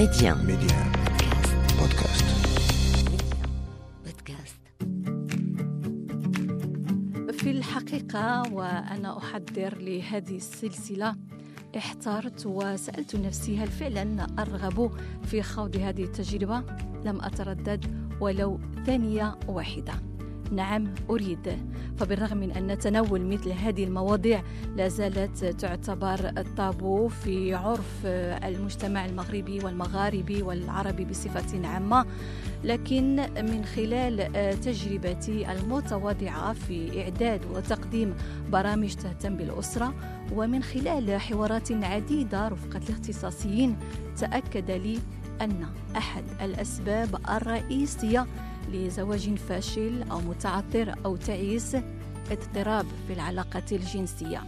Média. Média. Podcast. Podcast. في الحقيقة وأنا أحضر لهذه السلسلة احترت وسألت نفسي هل فعلا أرغب في خوض هذه التجربة؟ لم أتردد ولو ثانية واحدة نعم أريد. فبالرغم من أن تناول مثل هذه المواضيع لا زالت تعتبر الطابو في عرف المجتمع المغربي والمغاربي والعربي بصفة عامة. لكن من خلال تجربتي المتواضعة في إعداد وتقديم برامج تهتم بالأسرة ومن خلال حوارات عديدة رفقة الاختصاصيين تأكد لي أن أحد الأسباب الرئيسية لزواج فاشل أو متعثر أو تعيس اضطراب في العلاقة الجنسية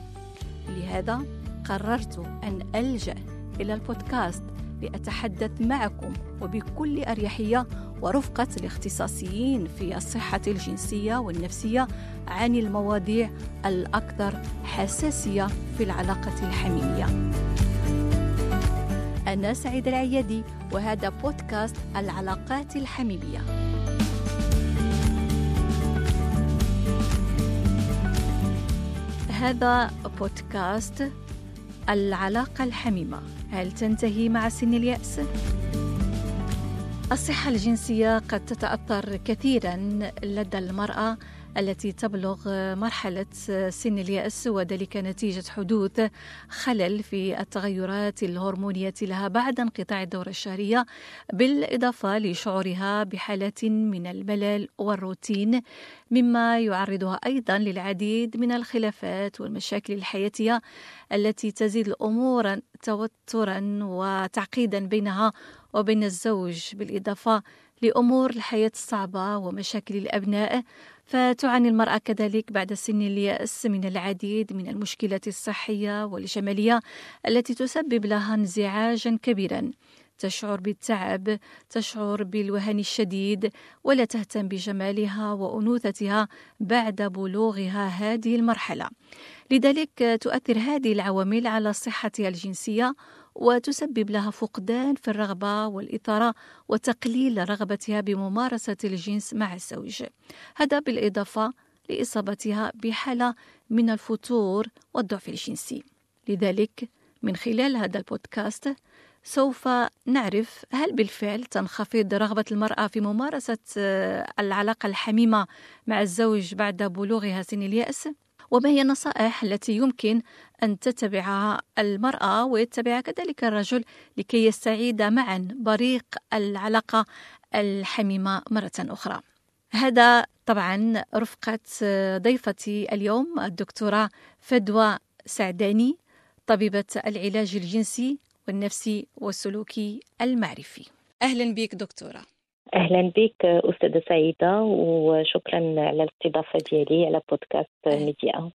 لهذا قررت أن ألجأ إلى البودكاست لأتحدث معكم وبكل أريحية ورفقة الاختصاصيين في الصحة الجنسية والنفسية عن المواضيع الأكثر حساسية في العلاقة الحميمية. أنا سعيد العيادي وهذا بودكاست العلاقات الحميمية. هذا بودكاست العلاقة الحميمة هل تنتهي مع سن اليأس؟ الصحة الجنسية قد تتأثر كثيرا لدى المرأة التي تبلغ مرحلة سن اليأس وذلك نتيجة حدوث خلل في التغيرات الهرمونية لها بعد انقطاع الدورة الشهرية بالإضافة لشعورها بحالة من الملل والروتين مما يعرضها أيضا للعديد من الخلافات والمشاكل الحياتية التي تزيد الأمور توترا وتعقيدا بينها وبين الزوج بالإضافة لأمور الحياة الصعبة ومشاكل الأبناء فتعاني المرأة كذلك بعد سن اليأس من العديد من المشكلات الصحية والجمالية التي تسبب لها انزعاجا كبيرا. تشعر بالتعب تشعر بالوهن الشديد ولا تهتم بجمالها وأنوثتها بعد بلوغها هذه المرحلة. لذلك تؤثر هذه العوامل على صحتها الجنسية وتسبب لها فقدان في الرغبة والإثارة وتقليل رغبتها بممارسة الجنس مع الزوج هذا بالإضافة لإصابتها بحالة من الفتور والضعف الجنسي لذلك من خلال هذا البودكاست سوف نعرف هل بالفعل تنخفض رغبة المرأة في ممارسة العلاقة الحميمة مع الزوج بعد بلوغها سن اليأس؟ وما هي النصائح التي يمكن أن تتبعها المرأة ويتبعها كذلك الرجل لكي يستعيد معا بريق العلاقة الحميمة مرة أخرى؟ هذا طبعا رفقة ضيفتي اليوم الدكتورة فدوى سعداني طبيبة العلاج الجنسي والنفسي والسلوكي المعرفي. أهلا بك دكتورة. أهلا بك أستاذة سعيدة وشكرا على الاستضافة ديالي على بودكاست ميديا.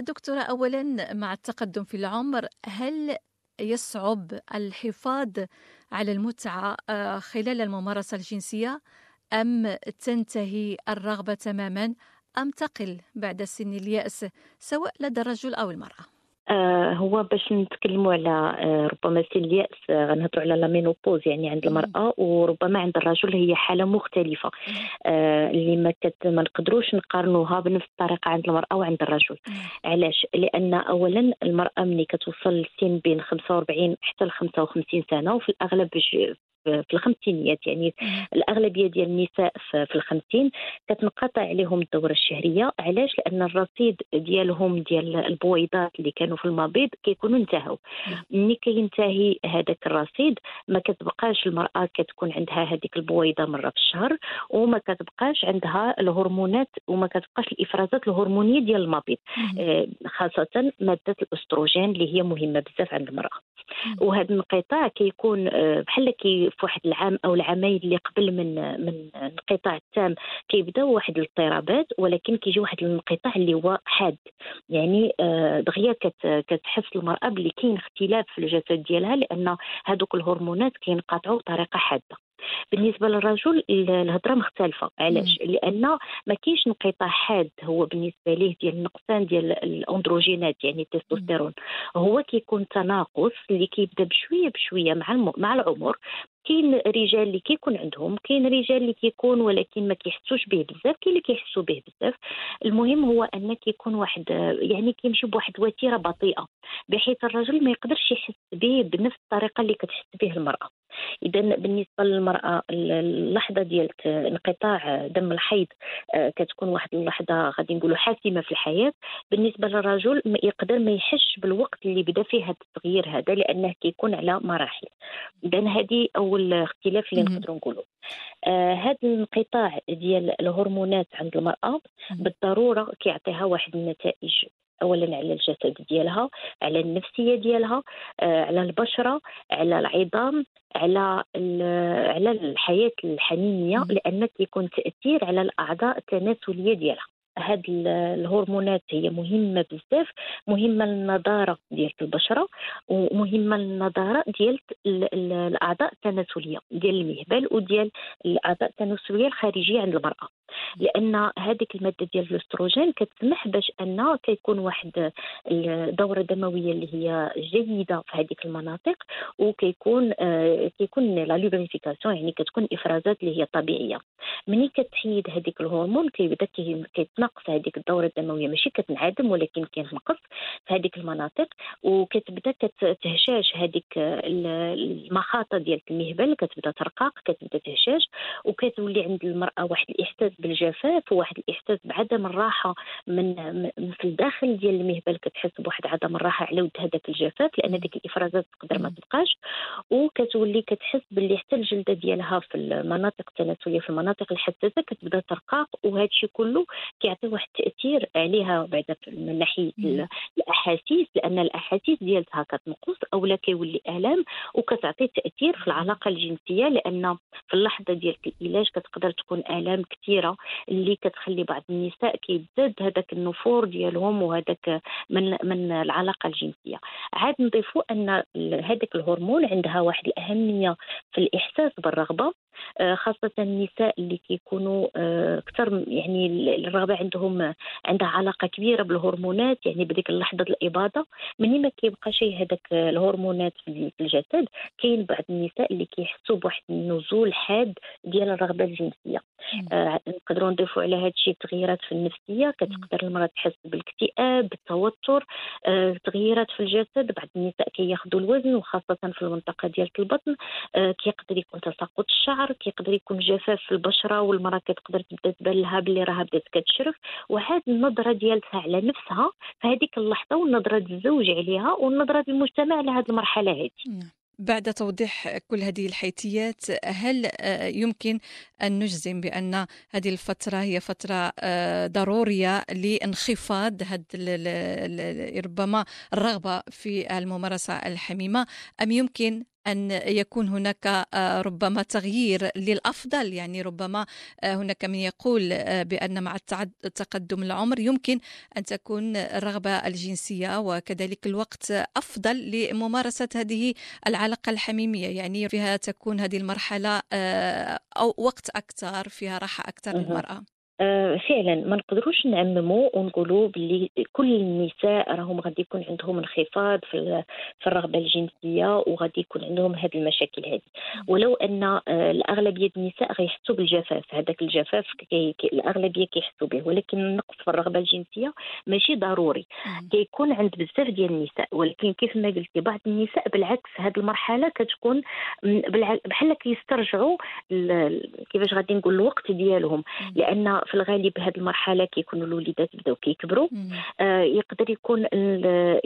دكتورة أولا مع التقدم في العمر هل يصعب الحفاظ على المتعة خلال الممارسة الجنسية؟ أم تنتهي الرغبة تماما؟ أم تقل بعد سن اليأس سواء لدى الرجل أو المرأة؟ آه هو باش نتكلموا على آه ربما سن الياس آه غنهضروا على لامينوبوز يعني عند المرأة وربما عند الرجل هي حالة مختلفة. اللي ما ما نقدروش نقارنوها بنفس الطريقة عند المرأة وعند الرجل. علاش؟ لأن اولا المرأة ملي كتوصل لسن بين 45 حتى ل 55 سنة وفي الأغلب في الخمسينيات يعني الأغلبية ديال النساء في الخمسين كتنقطع عليهم الدورة الشهرية. علاش؟ لأن الرصيد ديالهم ديال البويضات اللي كانوا في المبيض كيكونوا انتهوا. ملي كينتهي هذاك الرصيد ما كتبقاش المرأة كتكون عندها هذيك البويضة مرة في الشهر وما كتبقاش عندها الهرمونات وما كتبقاش الإفرازات الهرمونية ديال المبيض. خاصة مادة الأستروجين اللي هي مهمة بزاف عند المرأة. وهذا الانقطاع كيكون بحال كي في واحد العام أو العامين اللي قبل من من الانقطاع التام كيبداو واحد الاضطرابات ولكن كيجي واحد الانقطاع اللي هو حاد. يعني دغيا كتحس المرأة بلي كاين اختلاف في الجسد ديالها لأن هذوك الهرمونات كينقطعوا بطريقة حادة. بالنسبة للرجل الهضرة مختلفة. علاش؟ لأن ما كاينش انقطاع حاد هو بالنسبة ليه ديال النقصان ديال الأندروجينات يعني التستوستيرون. هو كيكون تناقص اللي كيبدأ بشوية بشوية مع مع العمر. كاين رجال اللي كيكون عندهم كاين رجال اللي كيكون ولكن ما كيحسوش به بزاف كاين اللي كيحسوا به بزاف. المهم هو أن كيكون واحد يعني كيمشي بواحد الوتيره بطيئة بحيث الرجل ما يقدرش يحس به بنفس الطريقة اللي كتحس به المرأة. اذا بالنسبة للمرأة اللحظة ديال انقطاع دم الحيض آه، كتكون واحد اللحظة غادي نقولوا حاسمة في الحياة. بالنسبة للرجل يقدر ما يحسش بالوقت اللي بدا فيه هذا التغيير هذا لأنه كيكون على مراحل. إذا هذه أول اختلاف اللي نقدروا نقولوا آه هذا الانقطاع ديال الهرمونات عند المرأة بالضرورة كيعطيها واحد النتائج اولا على الجسد ديالها على النفسية ديالها آه، على البشرة على العظام على على الحياة الحميميه لأن كيكون تأثير على الأعضاء التناسلية ديالها. هاد الهرمونات هي مهمة بزاف مهمة للنضارة ديال البشرة ومهمة للنضارة ديال الأعضاء التناسلية ديال المهبل وديال الأعضاء التناسلية الخارجية عند المرأة. لأن هذيك المادة ديال الأستروجين كتسمح باش أن كيكون واحد الدورة الدمويه اللي هي جيدة في هذيك المناطق وكيكون آه كيكون لا لوبريفيكاسيون يعني كتكون إفرازات اللي هي طبيعية. ملي كتحيد هذيك الهرمون كيبدا كيتنقص هذيك الدورة الدموية. ماشي كتنعدم ولكن كينقص في هذيك المناطق وكتبدا كتهشاش هذيك المخاطه ديال المهبل كتبدا ترقاق كتبدا تهشاش وكتولي عند المرأة واحد الإحساس بالجفاف وواحد الإحساس بعدم الراحة من, في الداخل ديال المهبل كتحس بواحد عدم الراحة على ود هذاك الجفاف لأن ديك الإفرازات تقدر ما تبقاش. وكتولي كتحس باللي حتى الجلدة ديالها في المناطق التناسليه في المناطق الحساسة كتبدا ترقاق وهذا الشيء كله كيعطي واحد التأثير عليها بعد من ناحية الأحاسيس لأن الأحاسيس ديالها كتنقص اولا كيولي آلام وكتعطي تأثير في العلاقة الجنسية لأن في اللحظة ديال العلاج كتقدر تكون آلام كثيرة. اللي كتخلي بعض النساء كيزداد هذاك النفور ديالهم وهذاك من من العلاقة الجنسية. عاد نضيفوا أن هذاك الهرمون عندها واحد الأهمية في الإحساس بالرغبة. آه، خاصة النساء اللي كيكونوا أكثر آه، يعني الرغبة عندهم عندها علاقة كبيرة بالهرمونات يعني بديك اللحظة الإباضة. مني ما كيبقى شيء هذاك الهرمونات في الجسد. كاين بعض النساء اللي كيحسوا بواحد النزول حاد ديال الرغبة الجنسية. آه نقدروا نضيفوا على هذا الشيء تغييرات في النفسية. كتقدر المرأة تحس بالاكتئاب بالتوتر. آه تغييرات في الجسد. بعض النساء كياخذوا الوزن وخاصة في المنطقة ديال البطن. آه كيقدر يكون تساقط الشعر. الشعر كيقدر يكون جفاف في البشرة والمراه كتقدر تبدأ تبان لها باللي راها بدات كتشرف وهاد النظرة ديالتها على نفسها في هذيك اللحظة والنظرة الزوج عليها والنظرة المجتمع على هذه المرحلة هذه نعم. بعد توضيح كل هذه الحيثيات هل آه، يمكن أن نجزم بأن هذه الفترة هي فترة آه، ضرورية لانخفاض ربما الرغبة في الممارسة الحميمة أم يمكن أن يكون هناك آه، ربما تغيير للأفضل. يعني ربما آه، هناك من يقول آه، بأن مع تقدم العمر يمكن أن تكون الرغبة الجنسية وكذلك الوقت أفضل لممارسة هذه العلاقة الحميمية. يعني فيها تكون هذه المرحلة أو وقت أكثر فيها راحة أكثر للمرأة. آه، فعلا ما نقدروش نعمموا ونقولوا باللي كل النساء راهم غادي يكون عندهم انخفاض في في الرغبة الجنسية وغادي يكون عندهم هذه المشاكل هذه ولو أن آه، الأغلبية النساء غيحسوا بالجفاف هذاك الجفاف كي الأغلبية كيحسوا به. ولكن النقص في الرغبة الجنسية ماشي ضروري. كيكون عند بزاف ديال النساء. ولكن كيف ما قلتي بعض النساء بالعكس هذه المرحلة كتكون بحال كيسترجعوا كيفاش غادي نقول الوقت ديالهم. لأن في الغالب هذه المرحلة كيكونوا الوليدات بداو كيكبروا. آه يقدر يكون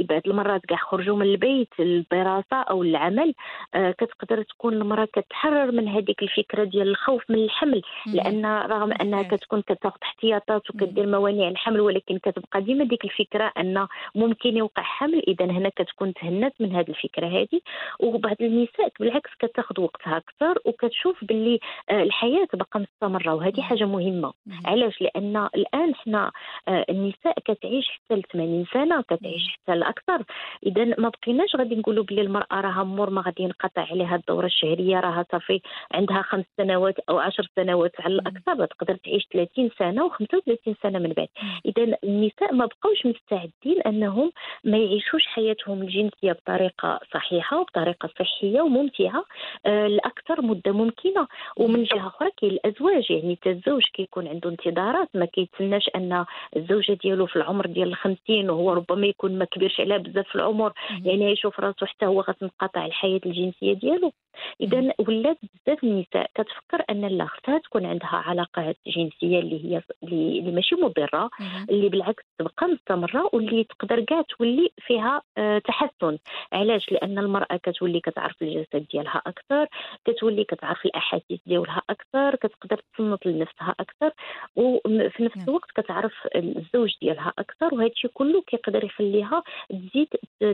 بعض المرات كاع خرجوا من البيت الدراسة أو العمل. آه كتقدر تكون المرأة كتحرر من هذيك الفكرة ديال الخوف من الحمل. لأن رغم أنها كتكون كتاخذ احتياطات وكدير موانع الحمل ولكن كتبقى ديما ديك الفكرة أن ممكن يوقع حمل. اذا هنا كتكون تهنت من هذه الفكرة هذه وبعض النساء بالعكس كتاخذ وقتها أكثر وكتشوف باللي آه، الحياة بقى مستمرة. وهذه حاجة مهمة. علاش؟ لأن الآن حنا آه، النساء كتعيش حتى ل 80 سنة كتعيش حتى لأكثر. اذا ما بقيناش غادي نقولوا بلي المرأة راها مور ما غادي ينقطع عليها الدورة الشهرية راها صافي عندها خمس سنوات أو عشر سنوات على الأكثر تقدر تعيش 30 سنة و35 سنة من بعد. اذا النساء ما بقاوش مستعدين أنهم ما يعيشوش حياتهم الجنسية بطريقة صحيحة وبطريقة صحية وممتعة آه، لأكثر مدة ممكنة. ومن جهة أخرى كاين الأزواج يعني الزوج كيكون عنده انتظارات ما كيتسناش أن الزوجة ديالو في العمر ديال الخمسين وهو ربما يكون ما كبيرش عليها بزاف في العمر يعني يشوف راسو حتى هو غتنقطع الحياة الجنسية ديالو. اذا ولات بزاف النساء كتفكر أن لا خصها تكون عندها علاقات جنسية اللي هي اللي ماشي مضرة اللي بالعكس تبقى مستمرة واللي تقدر كاع تولي فيها آه، تحسن. علاش؟ لأن المرأة كتولي كتعرف الجسد ديالها أكثر كتولي كتعرف الأحاسيس ديالها أكثر كتقدر تصنت لنفسها أكثر وفي نفس. الوقت كتعرف الزوج ديالها أكثر وهذا الشيء كله كيقدر يخليها تزيد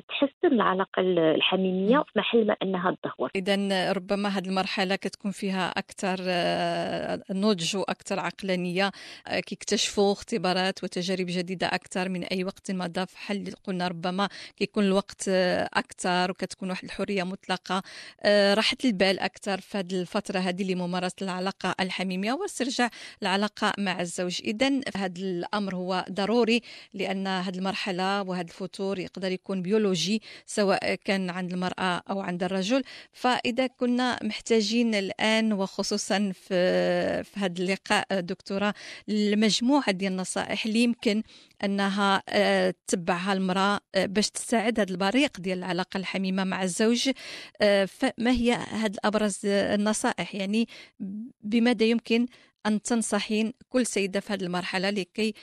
تحسن العلاقة الحميمية في محل ما أنها تدهور. اذا ربما هذه المرحلة كتكون فيها أكثر آه، نضج وأكثر عقلانية آه، كيكتشفوا اختبارات وتجارب جديدة أكثر من أي وقت مضى في حل قلنا ربما كيكون الوقت آه، أكثر وكتكون واحد الحرية مطلقة راحه البال أكثر في هذه الفترة هذه لممارسة العلاقة الحميمية واسترجاع العلاقة مع الزوج. اذا هذا الأمر هو ضروري لأن هذه المرحلة وهذا الفتور يقدر يكون بيولوجي سواء كان عند المرأة أو عند الرجل. فإذا كنا محتاجين الآن وخصوصا في في هذا اللقاء دكتورة المجموعه ديال النصائح اللي يمكن أنها آه، تتبعها المرأة آه، باش تساعد هذا البريق ديال العلاقة الحميمة مع الزوج. آه، فما هي هذه أبرز النصائح؟ يعني بماذا يمكن أن تنصحين كل سيدة في هذه المرحلة لكي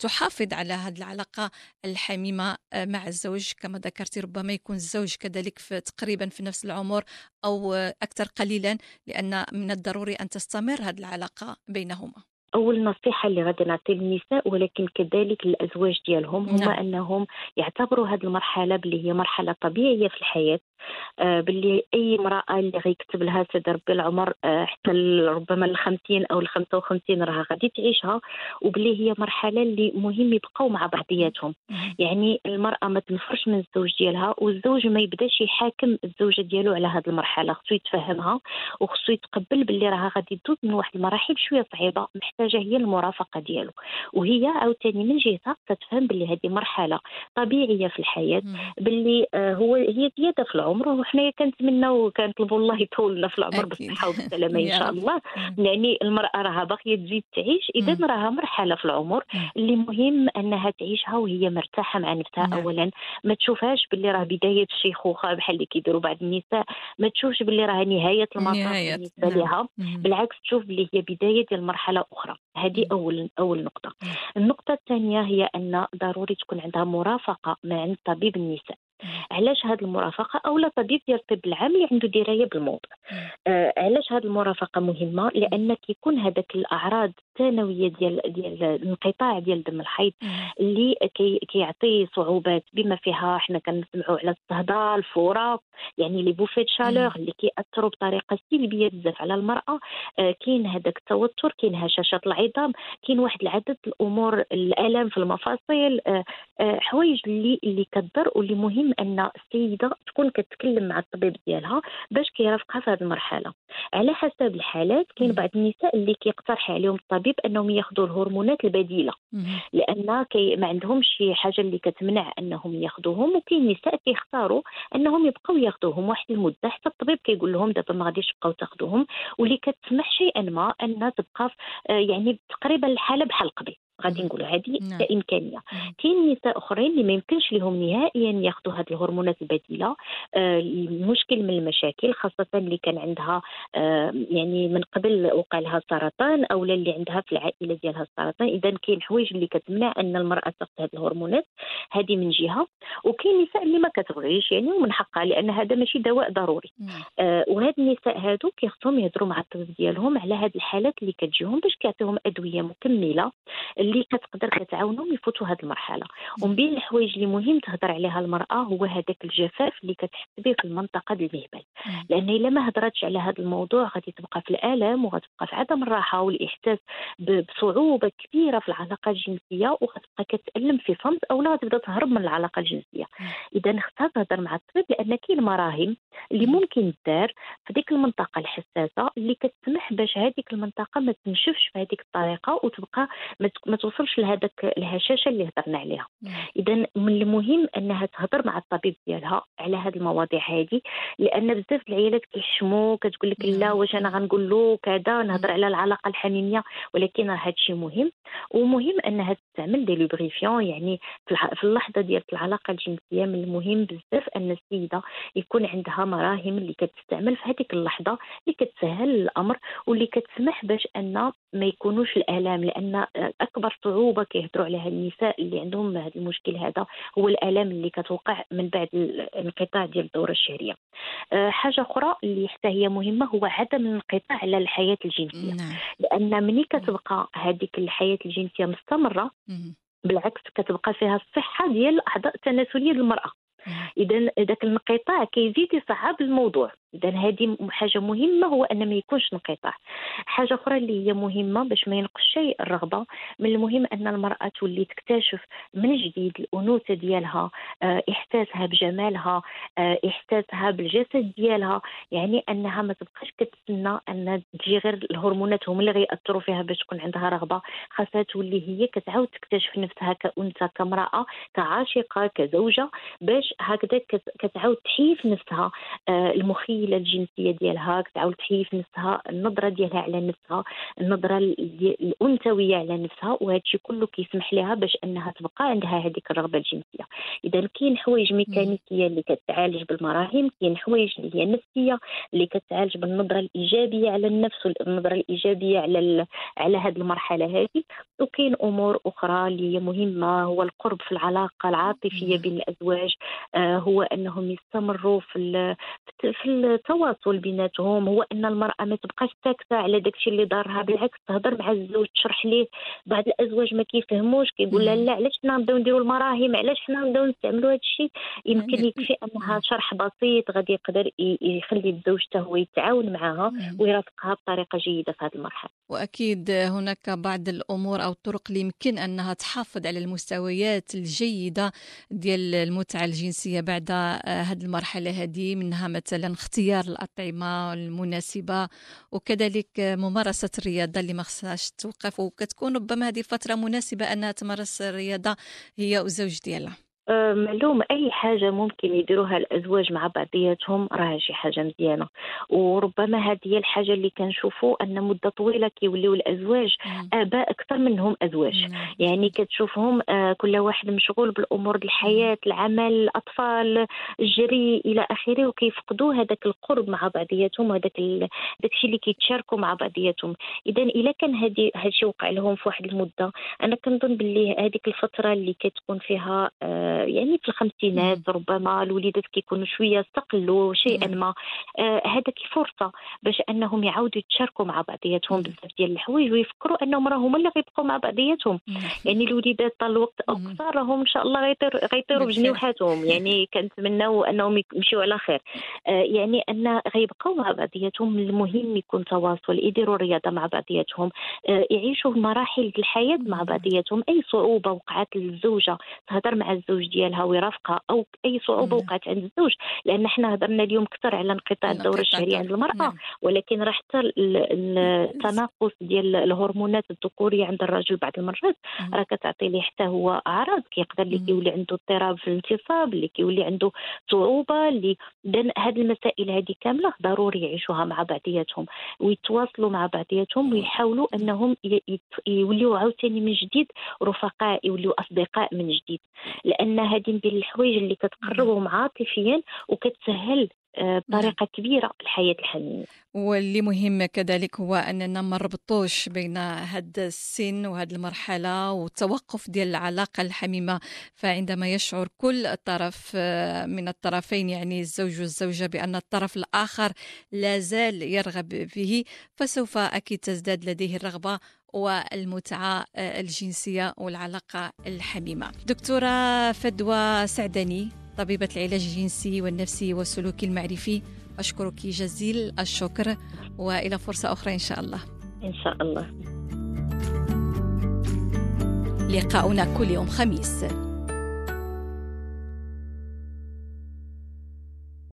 تحافظ على هذه العلاقة الحميمة مع الزوج. كما ذكرتي ربما يكون الزوج كذلك في تقريبا في نفس العمر أو أكثر قليلا لأن من الضروري أن تستمر هذه العلاقة بينهما. أول نصيحة اللي غادي نعطي للنساء ولكن كذلك للأزواج ديالهم هما نعم. أنهم يعتبروا هذه المرحلة باللي هي مرحلة طبيعية في الحياة. آه باللي أي امرأة اللي غيكتب لها سيدي ربي العمر آه حتى ربما ال 50 أو ال 55 راها غادي تعيشها وباللي هي مرحلة اللي مهم يبقاو مع بعضياتهم. يعني المرأة ما تنفرش من الزوج ديالها والزوج ما يبداش يحاكم الزوجة ديالو على هذه المرحلة. خصو يتفهمها وخصو يتقبل باللي راها غادي تدوز من واحد المراحل شوية صعيبة محتاجة هي المرافقة ديالو. وهي عاوتاني من جهتها تتفهم باللي هذه مرحلة طبيعية في الحياة باللي آه هو هي زيادة في العمر. وحنايا كنتمناو كنطلبوا الله يطول لنا في العمر بالصحه والسلامه إن شاء الله. يعني المرأة راها باقيه تزيد تعيش إذا راها مرحلة في العمر اللي مهم أنها تعيشها وهي مرتاحة مع نفسها. نعم. اولا ما تشوفهاش باللي راه بداية الشيخوخه بحال اللي كيديروا بعض النساء ما تشوفش باللي راه نهاية المطاف بالنسبة نعم. لها بالعكس تشوف باللي هي بداية ديال مرحلة أخرى. هذه أول أول نقطة. النقطة الثانية هي أن ضروري تكون عندها مرافقة مع طبيب النساء. علاش هذه المرافقة؟ أو لا طبيب ديال الطب العام اللي عنده دراية بالموضوع. آه علاش هذه المرافقة مهمة؟ لأن كيكون هذاك الأعراض الثانوية ديال ديال الانقطاع ديال دم الحيض اللي كي كيعطي صعوبات بما فيها حنا كنسمعوا على الصهده الفوره يعني les bouffées de chaleur اللي كيأثروا بطريقة سلبية بزاف على المرأة. آه كاين هذاك التوتر كاين هشاشه العظام كاين واحد العدد الأمور الألم في المفاصل. آه آه حوايج اللي اللي كضر واللي مهم أن السيدة تكون كتكلم مع الطبيب ديالها باش كيرافقها في هذه المرحلة. على حسب الحالات كاين بعض النساء اللي كيقترح عليهم الطبيب أنهم ياخذوا الهرمونات البديلة. لأن كي ما عندهمش شي حاجة اللي كتمنع أنهم ياخذوهم وكاين نساء كيختاروا أنهم يبقاو ياخذوهم. واحد المدة حتى الطبيب كيقول لهم دابا ما غاديش تبقاو تاخذوهم. واللي كتسمح شيئا ما انها تبقى يعني تقريبا الحالة بحال قبل. غادي نقولوا هذه نعم. امكانيه كاين نساء أخرين اللي ما يمكنش لهم نهائيا ياخذوا هذه الهرمونات البديلة آه مشكل من المشاكل خاصة اللي كان عندها آه يعني من قبل وقع لها سرطان أو اللي عندها في العائلة ديالها السرطان اذا كاين حوايج اللي كتمنع أن المرأة تاخذ هذه الهرمونات هذه من جهة. وكاين نساء اللي ما كتبغيش يعني ومن حقها لأن هذا ماشي دواء ضروري. آه وهاد النساء هادو كيخصهم يهضروا مع الطبيب ديالهم على هذه الحالات اللي كتجيهم باش كيعطيهم أدوية مكملة. اللي كتقدر كتعاونهم يفوتوا هذه المرحلة. ومن بين الحوايج اللي مهم تهضر عليها المرأة هو هذاك الجفاف اللي كتحس به في المنطقة ديال المهبل. لأن إلا ما هضرتش على هذا الموضوع غادي تبقى في الالم وغتبقى في عدم الراحة والإحساس بصعوبة كبيرة في العلاقة الجنسية وغتبقى كتألم في صمت أو لا غتبدا تهرب من العلاقة الجنسية. إذا خصها تهضر مع الطبيب لأن كاين مراهم اللي ممكن دار في ديك المنطقة الحساسة اللي كتسمح باش هذيك المنطقة ما تنشفش بهذيك الطريقة وتبقى ما توصلش لهذاك الهشاشه اللي هضرنا عليها. اذا من المهم أنها تهضر مع الطبيب ديالها على هذه المواضيع هذه لأن بزاف العيالات كيحشموا كتقول لك لا واش أنا غنقول له كذا نهضر على العلاقة الحميمية ولكن راه هذا الشيء مهم. ومهم أنها تستعمل دي لوبريفيون يعني في اللحظة ديال العلاقة الجنسية من المهم بزاف أن السيدة يكون عندها مراهم اللي كتستعمل في هذيك اللحظة اللي كتسهل الأمر واللي كتسمح باش أن ما يكونوش الآلام لأن أكبر صعوبة كيهضروا عليها النساء اللي عندهم هذا المشكل هذا هو الالام اللي كتوقع من بعد الانقطاع ديال الدورة الشهرية. أه، حاجة أخرى اللي حتى هي مهمة هو عدم الانقطاع على الحياة الجنسية. نعم. لأن ملي كتبقى هذيك الحياة الجنسية مستمرة بالعكس كتبقى فيها الصحة ديال الاعضاء التناسليه للمراه اذا ذاك الانقطاع كيزيد يصعب الموضوع. اذا هذه حاجة مهمة هو أن ما يكونش انقطاع حاجة أخرى اللي هي مهمة باش ما ينقص شيء الرغبة. من المهم أن المرأة تولي تكتشف من جديد الأنوثة ديالها آه، إحساسها بجمالها آه، إحساسها بالجسد ديالها. يعني أنها ما تبقاش كتسنى أن تجي غير الهرمونات هما اللي غيأثروا فيها باش تكون عندها رغبة. خاصها تولي هي كتعاود تكتشف نفسها كأنثى كامرأة كعاشقة كزوجة باش هكذا كتعاود تحيف نفسها آه، الميله الجنسية ديالها كتعاود تحيف نفسها النظرة ديالها على نفسها النظرة الأنثوية على نفسها وهذا الشيء كله كيسمح لها باش أنها تبقى عندها هذيك الرغبة الجنسية. اذا كاين حوايج ميكانيكية اللي كتعالج بالمراهم كاين حوايج اللي هي نفسية اللي كتعالج بالنظرة الإيجابية على النفس والنظره الإيجابية على على هذه المرحلة هذه وكاين أمور أخرى اللي هي مهمة هو القرب في العلاقة العاطفية بين الأزواج. آه هو أنهم يستمروا في في التواصل بيناتهم هو إن المرأة ما تبقاش ساكتة على داكشي اللي دارها بالعكس تهضر مع الزوج تشرح ليه بعض الأزواج ما كيفهموش كيقول لها لا علاش حنا نبداو نديروا المراهم علاش حنا نبداو نستعملوا هذا الشيء يمكن يكفي أنها شرح بسيط غادي يقدر يخلي الزوج حتى هو يتعاون معها ويرافقها بطريقة جيدة في هذه المرحلة. وأكيد هناك بعض الأمور أو الطرق اللي يمكن أنها تحافظ على المستويات الجيدة ديال المتعة الجنسية بعد هذه المرحلة هذه منها مثلا اختيار الأطعمة المناسبة وكذلك ممارسة الرياضة اللي ما خصهاش توقف وكتكون ربما هذه الفترة مناسبة أنها تمارس الرياضة هي والزوج ديالها. معلوم أي حاجة ممكن يديروها الأزواج مع بعضياتهم راه شي حاجة مزيانة. وربما هذه هي الحاجة اللي كنشوفوا أن مدة طويلة كيوليو الأزواج آباء أكثر منهم أزواج. يعني كتشوفهم أه، كل واحد مشغول بالأمور الحياة العمل الأطفال الجري إلى آخره وكيفقدوا هذاك القرب مع بعضياتهم وهذاك داك الشيء اللي كيتشاركوا مع بعضياتهم. اذا إلا كان هذه هادشي وقع لهم في واحد المدة أنا كنظن باللي هذيك الفترة اللي كتكون فيها أه يعني في الخمسينات ربما الوليدات كيكونوا شوية استقلوا شيئا ما. آه هذاك فرصة باش أنهم يعاودوا يتشاركوا مع بعضياتهم بزاف ديال الحوايج ويفكروا أنهم راه هما اللي غيبقوا مع بعضياتهم. يعني الوليدات طال الوقت اقصر راهم إن شاء الله غيطيروا غيطيروا بجنيوحاتهم. يعني كنتمناو أنهم يمشيو على خير. آه يعني أن غيبقاو مع بعضياتهم المهم يكون تواصل يديروا الرياضه مع بعضياتهم آه يعيشوا مراحل الحياة مع بعضياتهم. أي صعوبة وقعت للزوجة تهضر مع الزوج ديالها ويرافقها أو أي صعوبة وقعت عند الزوج لأن إحنا هضرنا اليوم أكثر على انقطاع الدوره الشهريه عند المراه نعم. ولكن راه حتى التناقص ديال الهرمونات الذكورية عند الرجل بعض المرات راه كتعطي ليه حتى هو أعراض كيقدر اللي كيولي عنده اضطراب في الانتصاب اللي كيولي عنده صعوبة اللي هذه المسائل هذه كاملة ضروري يعيشوها مع بعضياتهم ويتواصلوا مع بعضياتهم ويحاولوا أنهم يوليوا عاوتاني من جديد رفقاء يوليوا أصدقاء من جديد. لأن هذه من الحوايج اللي كتقربهم عاطفيا وكتسهل بطريقه كبيرة الحياة الحميمه واللي مهم كذلك هو أننا ما نربطوش بين هذا السن وهذه المرحلة والتوقف ديال العلاقة الحميمة. فعندما يشعر كل طرف من الطرفين يعني الزوج والزوجة بأن الطرف الآخر لا زال يرغب فيه فسوف أكيد تزداد لديه الرغبة والمتعة الجنسية والعلاقة الحميمة. دكتورة فدوى سعدني طبيبة العلاج الجنسي والنفسي والسلوكي المعرفي. أشكرك جزيل الشكر وإلى فرصة أخرى إن شاء الله. إن شاء الله. لقاؤنا كل يوم خميس.